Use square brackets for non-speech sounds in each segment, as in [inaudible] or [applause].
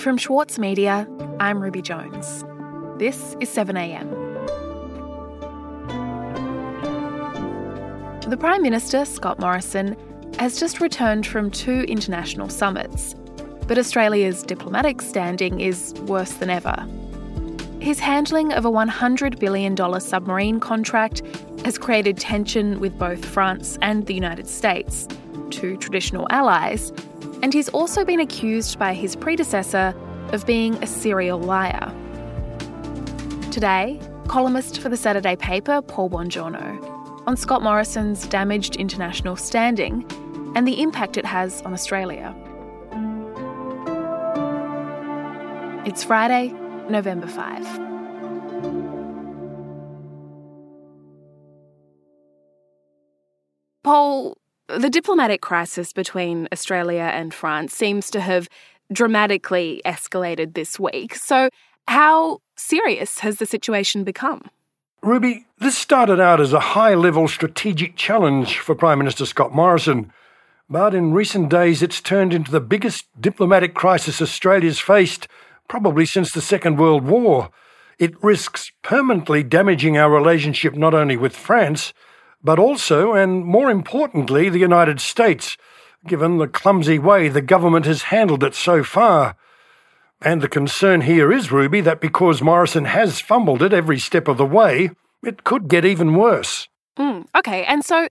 From Schwartz Media, I'm Ruby Jones. This is 7am. The Prime Minister, Scott Morrison, has just returned from two international summits, but Australia's diplomatic standing is worse than ever. His handling of a $100 billion submarine contract has created tension with both France and the United States, two traditional allies, and he's also been accused by his predecessor of being a serial liar. Today, columnist for the Saturday paper, Paul Bongiorno, on Scott Morrison's damaged international standing and the impact it has on Australia. It's Friday, November 5. Paul, the diplomatic crisis between Australia and France seems to have dramatically escalated this week. So, how serious has the situation become? Ruby, this started out as a high level strategic challenge for Prime Minister Scott Morrison. But in recent days, it's turned into the biggest diplomatic crisis Australia's faced, probably since the Second World War. It risks permanently damaging our relationship not only with France, but also, and more importantly, the United States, given the clumsy way the government has handled it so far. And the concern here is, Ruby, that because Morrison has fumbled it every step of the way, it could get even worse. Mm, okay, and so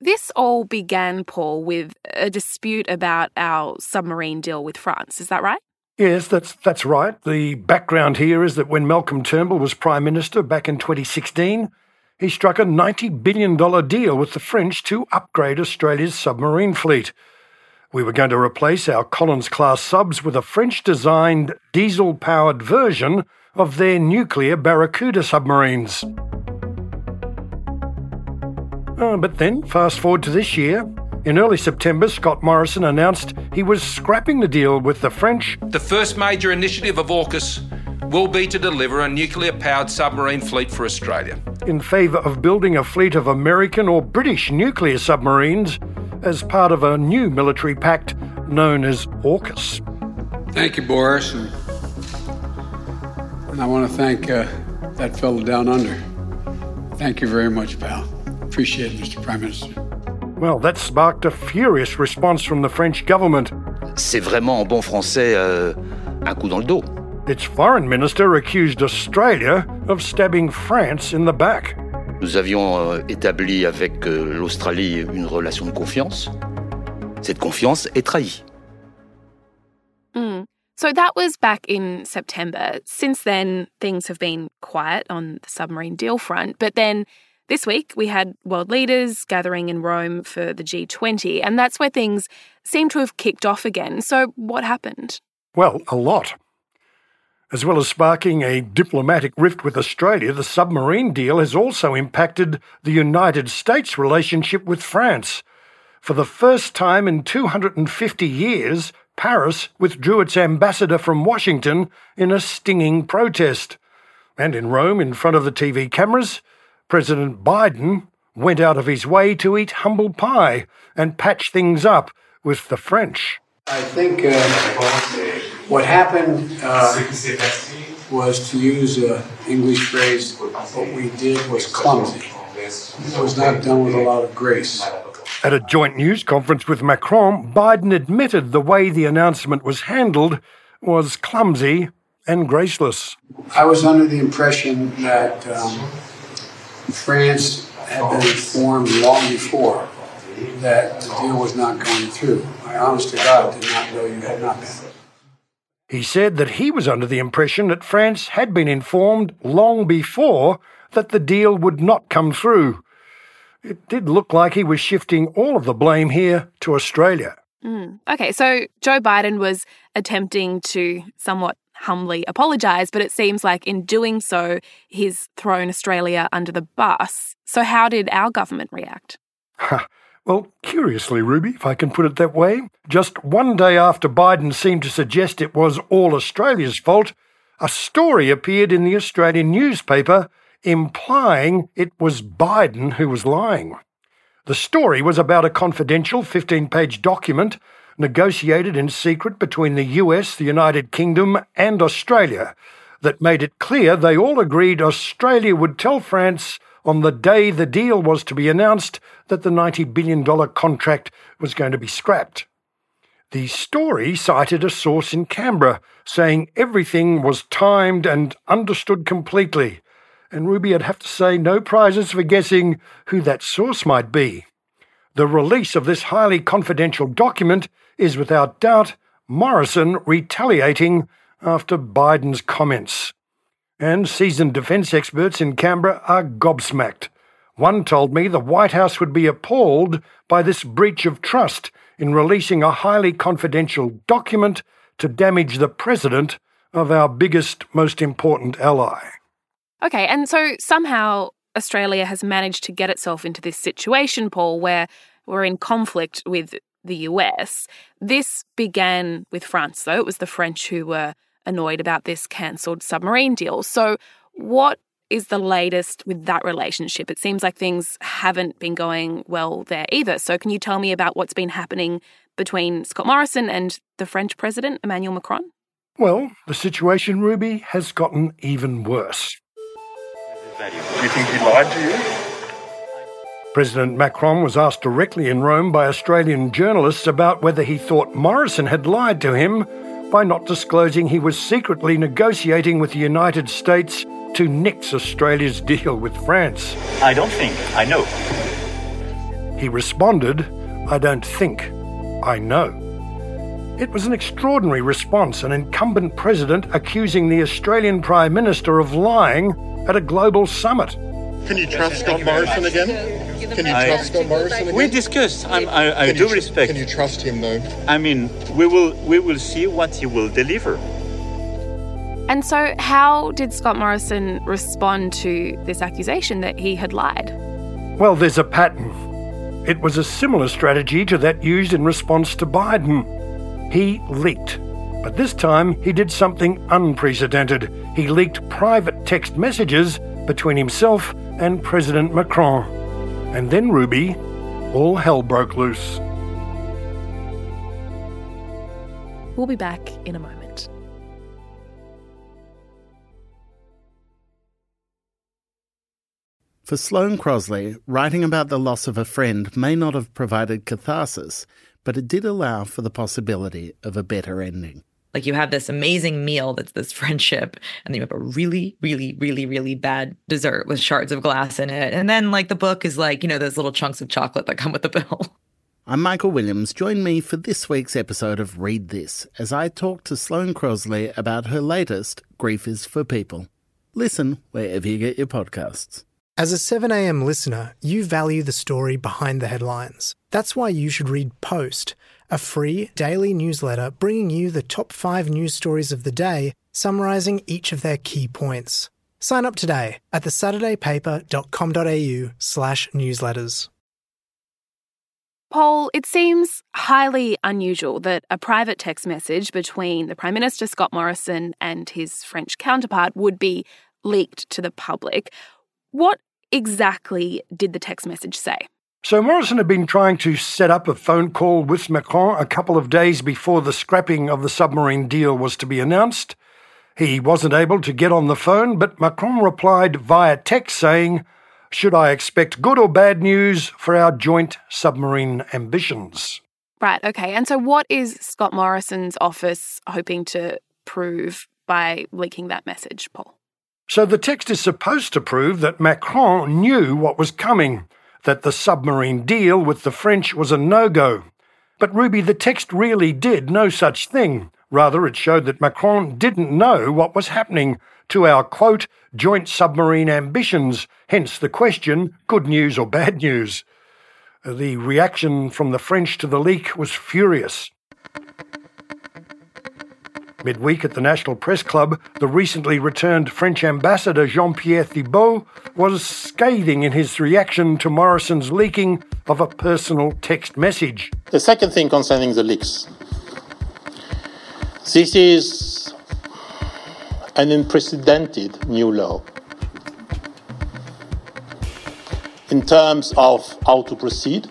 this all began, Paul, with a dispute about our submarine deal with France. Is that right? Yes, that's that's right. The background here is that when Malcolm Turnbull was Prime Minister back in 2016, he struck a $90 billion deal with the French to upgrade Australia's submarine fleet. We were going to replace our Collins class subs with a French designed diesel powered version of their nuclear Barracuda submarines. Uh, but then, fast forward to this year, in early September, Scott Morrison announced he was scrapping the deal with the French. The first major initiative of AUKUS will be to deliver a nuclear powered submarine fleet for Australia. In favour of building a fleet of American or British nuclear submarines as part of a new military pact known as AUKUS. Thank you, Boris. And, I want to thank uh, that fellow down under. Thank you very much, pal. Appreciate it, Mr. Prime Minister. Well, that sparked a furious response from the French government. C'est vraiment en bon français euh, un coup dans le dos. Its foreign minister accused Australia of stabbing France in the back. Nous avions euh, établi avec euh, l'Australie une relation de confiance. Cette confiance est trahie. Mm. So that was back in September. Since then, things have been quiet on the submarine deal front. But then this week, we had world leaders gathering in Rome for the G20, and that's where things seem to have kicked off again. So, what happened? Well, a lot. As well as sparking a diplomatic rift with Australia, the submarine deal has also impacted the United States' relationship with France. For the first time in 250 years, Paris withdrew its ambassador from Washington in a stinging protest. And in Rome, in front of the TV cameras, President Biden went out of his way to eat humble pie and patch things up with the French. I think uh, what happened uh, was, to use an English phrase, what we did was clumsy. It was not done with a lot of grace. At a joint news conference with Macron, Biden admitted the way the announcement was handled was clumsy and graceless. I was under the impression that um, France had been informed long before that the deal was not going through. I honest to God did not know you had not been. He said that he was under the impression that France had been informed long before that the deal would not come through. It did look like he was shifting all of the blame here to Australia. Mm. Okay, so Joe Biden was attempting to somewhat humbly apologise, but it seems like in doing so, he's thrown Australia under the bus. So, how did our government react? Well, curiously, Ruby, if I can put it that way, just one day after Biden seemed to suggest it was all Australia's fault, a story appeared in the Australian newspaper implying it was Biden who was lying. The story was about a confidential 15 page document negotiated in secret between the US, the United Kingdom, and Australia that made it clear they all agreed Australia would tell France on the day the deal was to be announced that the $90 billion contract was going to be scrapped. The story cited a source in Canberra saying everything was timed and understood completely. And Ruby, I'd have to say, no prizes for guessing who that source might be. The release of this highly confidential document is without doubt Morrison retaliating after Biden's comments. And seasoned defence experts in Canberra are gobsmacked. One told me the White House would be appalled by this breach of trust in releasing a highly confidential document to damage the president of our biggest, most important ally. Okay, and so somehow Australia has managed to get itself into this situation, Paul, where we're in conflict with the US. This began with France, though. It was the French who were annoyed about this cancelled submarine deal. So, what is the latest with that relationship? It seems like things haven't been going well there either. So, can you tell me about what's been happening between Scott Morrison and the French president, Emmanuel Macron? Well, the situation, Ruby, has gotten even worse. Do you think he lied to you? President Macron was asked directly in Rome by Australian journalists about whether he thought Morrison had lied to him by not disclosing he was secretly negotiating with the United States to nix Australia's deal with France. I don't think. I know. He responded, I don't think. I know. It was an extraordinary response, an incumbent president accusing the Australian Prime Minister of lying at a global summit. Can you trust Scott Morrison again? Can you I- trust Scott Morrison again? We discussed. I'm, I, I do you tr- respect. Can you trust him though? I mean, we will we will see what he will deliver. And so, how did Scott Morrison respond to this accusation that he had lied? Well, there's a pattern. It was a similar strategy to that used in response to Biden. He leaked. But this time, he did something unprecedented. He leaked private text messages between himself and President Macron. And then, Ruby, all hell broke loose. We'll be back in a moment. For Sloane Crosley, writing about the loss of a friend may not have provided catharsis, but it did allow for the possibility of a better ending. Like you have this amazing meal that's this friendship, and then you have a really, really, really, really bad dessert with shards of glass in it. And then like the book is like, you know, those little chunks of chocolate that come with the bill. [laughs] I'm Michael Williams. Join me for this week's episode of Read This as I talk to Sloane Crosley about her latest, Grief is for People. Listen wherever you get your podcasts. As a 7am listener, you value the story behind the headlines. That's why you should read Post, a free daily newsletter bringing you the top five news stories of the day, summarising each of their key points. Sign up today at thesaturdaypaper.com.au slash newsletters. Paul, it seems highly unusual that a private text message between the Prime Minister Scott Morrison and his French counterpart would be leaked to the public. What exactly did the text message say? So Morrison had been trying to set up a phone call with Macron a couple of days before the scrapping of the submarine deal was to be announced. He wasn't able to get on the phone, but Macron replied via text saying, Should I expect good or bad news for our joint submarine ambitions? Right, okay. And so, what is Scott Morrison's office hoping to prove by leaking that message, Paul? So the text is supposed to prove that Macron knew what was coming, that the submarine deal with the French was a no go. But Ruby, the text really did no such thing. Rather, it showed that Macron didn't know what was happening to our quote, joint submarine ambitions, hence the question, good news or bad news. The reaction from the French to the leak was furious. Midweek at the National Press Club, the recently returned French ambassador Jean Pierre Thébault was scathing in his reaction to Morrison's leaking of a personal text message. The second thing concerning the leaks. This is an unprecedented new law in terms of how to proceed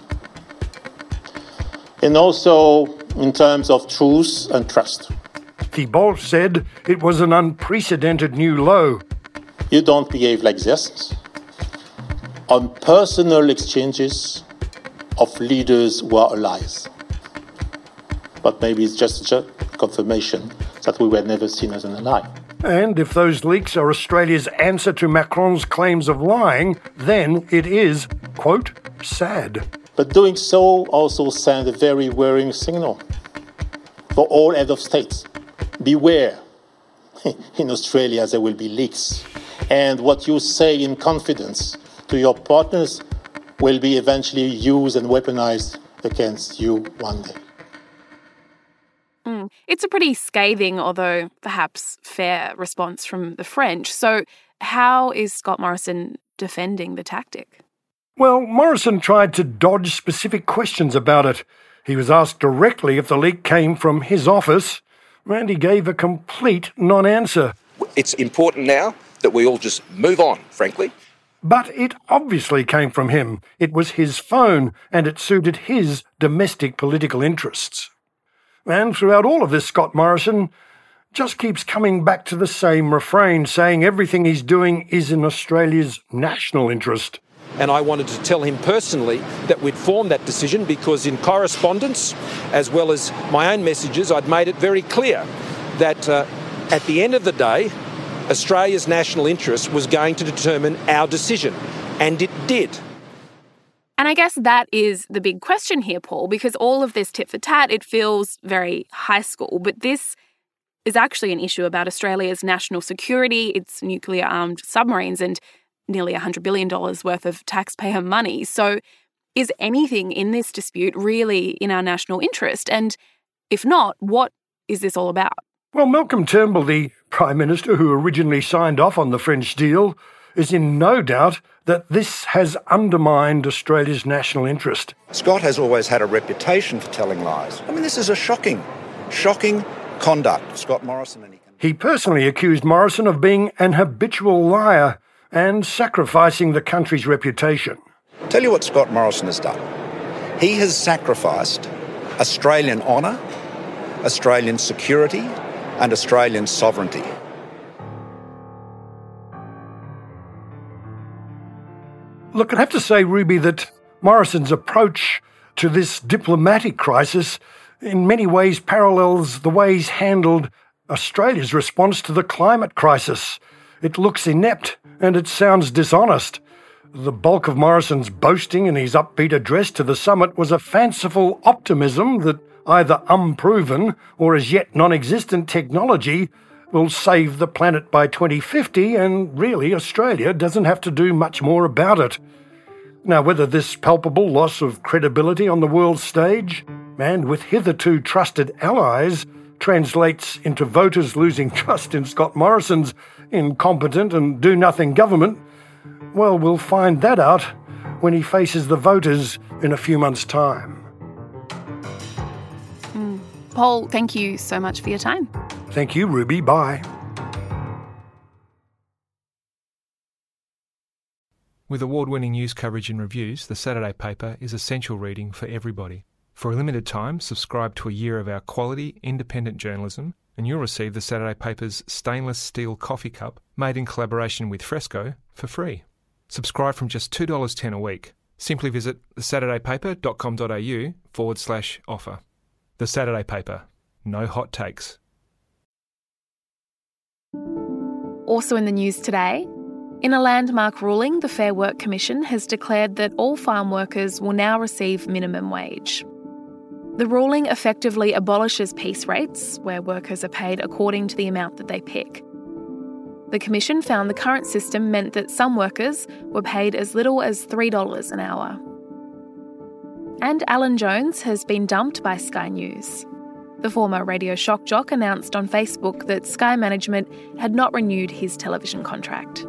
and also in terms of truth and trust. Thébault said it was an unprecedented new low. You don't behave like this on personal exchanges of leaders who are allies. But maybe it's just a confirmation that we were never seen as an ally. And if those leaks are Australia's answer to Macron's claims of lying, then it is, quote, sad. But doing so also sends a very worrying signal for all heads of states. Beware. [laughs] In Australia, there will be leaks. And what you say in confidence to your partners will be eventually used and weaponized against you one day. Mm. It's a pretty scathing, although perhaps fair, response from the French. So, how is Scott Morrison defending the tactic? Well, Morrison tried to dodge specific questions about it. He was asked directly if the leak came from his office, and he gave a complete non answer. It's important now that we all just move on, frankly. But it obviously came from him. It was his phone, and it suited his domestic political interests. And throughout all of this, Scott Morrison just keeps coming back to the same refrain, saying everything he's doing is in Australia's national interest. And I wanted to tell him personally that we'd formed that decision because, in correspondence, as well as my own messages, I'd made it very clear that uh, at the end of the day, Australia's national interest was going to determine our decision. And it did. And I guess that is the big question here, Paul, because all of this tit for tat, it feels very high school. But this is actually an issue about Australia's national security, its nuclear armed submarines, and nearly $100 billion worth of taxpayer money. So, is anything in this dispute really in our national interest? And if not, what is this all about? Well, Malcolm Turnbull, the Prime Minister who originally signed off on the French deal, is in no doubt that this has undermined Australia's national interest. Scott has always had a reputation for telling lies. I mean, this is a shocking, shocking conduct, Scott Morrison. And he, he personally accused Morrison of being an habitual liar and sacrificing the country's reputation. Tell you what Scott Morrison has done. He has sacrificed Australian honour, Australian security, and Australian sovereignty. Look, I'd have to say, Ruby, that Morrison's approach to this diplomatic crisis in many ways parallels the way he's handled Australia's response to the climate crisis. It looks inept and it sounds dishonest. The bulk of Morrison's boasting in his upbeat address to the summit was a fanciful optimism that either unproven or as yet non existent technology will save the planet by 2050, and really Australia doesn't have to do much more about it. Now, whether this palpable loss of credibility on the world stage, and with hitherto trusted allies, translates into voters losing [laughs] trust in Scott Morrison's incompetent and do nothing government, well, we'll find that out when he faces the voters in a few months' time. Hmm. Paul, thank you so much for your time. Thank you, Ruby. Bye. With award winning news coverage and reviews, the Saturday paper is essential reading for everybody. For a limited time, subscribe to a year of our quality, independent journalism, and you'll receive the Saturday paper's stainless steel coffee cup, made in collaboration with Fressko, for free. Subscribe from just $2.10 a week. Simply visit thesaturdaypaper.com.au forward slash offer. The Saturday paper. No hot takes. Also in the news today, in a landmark ruling, the Fair Work Commission has declared that all farm workers will now receive minimum wage. The ruling effectively abolishes piece rates, where workers are paid according to the amount that they pick. The Commission found the current system meant that some workers were paid as little as $3 an hour. And Alan Jones has been dumped by Sky News. The former radio shock jock announced on Facebook that Sky Management had not renewed his television contract.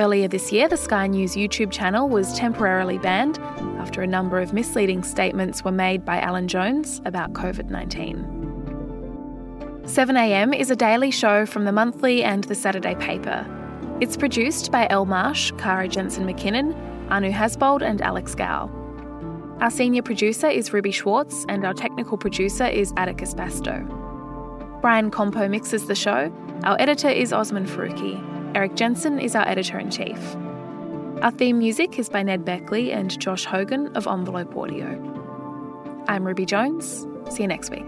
Earlier this year, the Sky News YouTube channel was temporarily banned after a number of misleading statements were made by Alan Jones about COVID 19. 7am is a daily show from the monthly and the Saturday paper. It's produced by Elle Marsh, Kara Jensen McKinnon, Anu Hasbold, and Alex Gow. Our senior producer is Ruby Schwartz, and our technical producer is Atticus Bastow. Brian Compo mixes the show. Our editor is Osman Faruqi. Erik Jensen is our editor in chief. Our theme music is by Ned Beckley and Josh Hogan of Envelope Audio. I'm Ruby Jones. See you next week.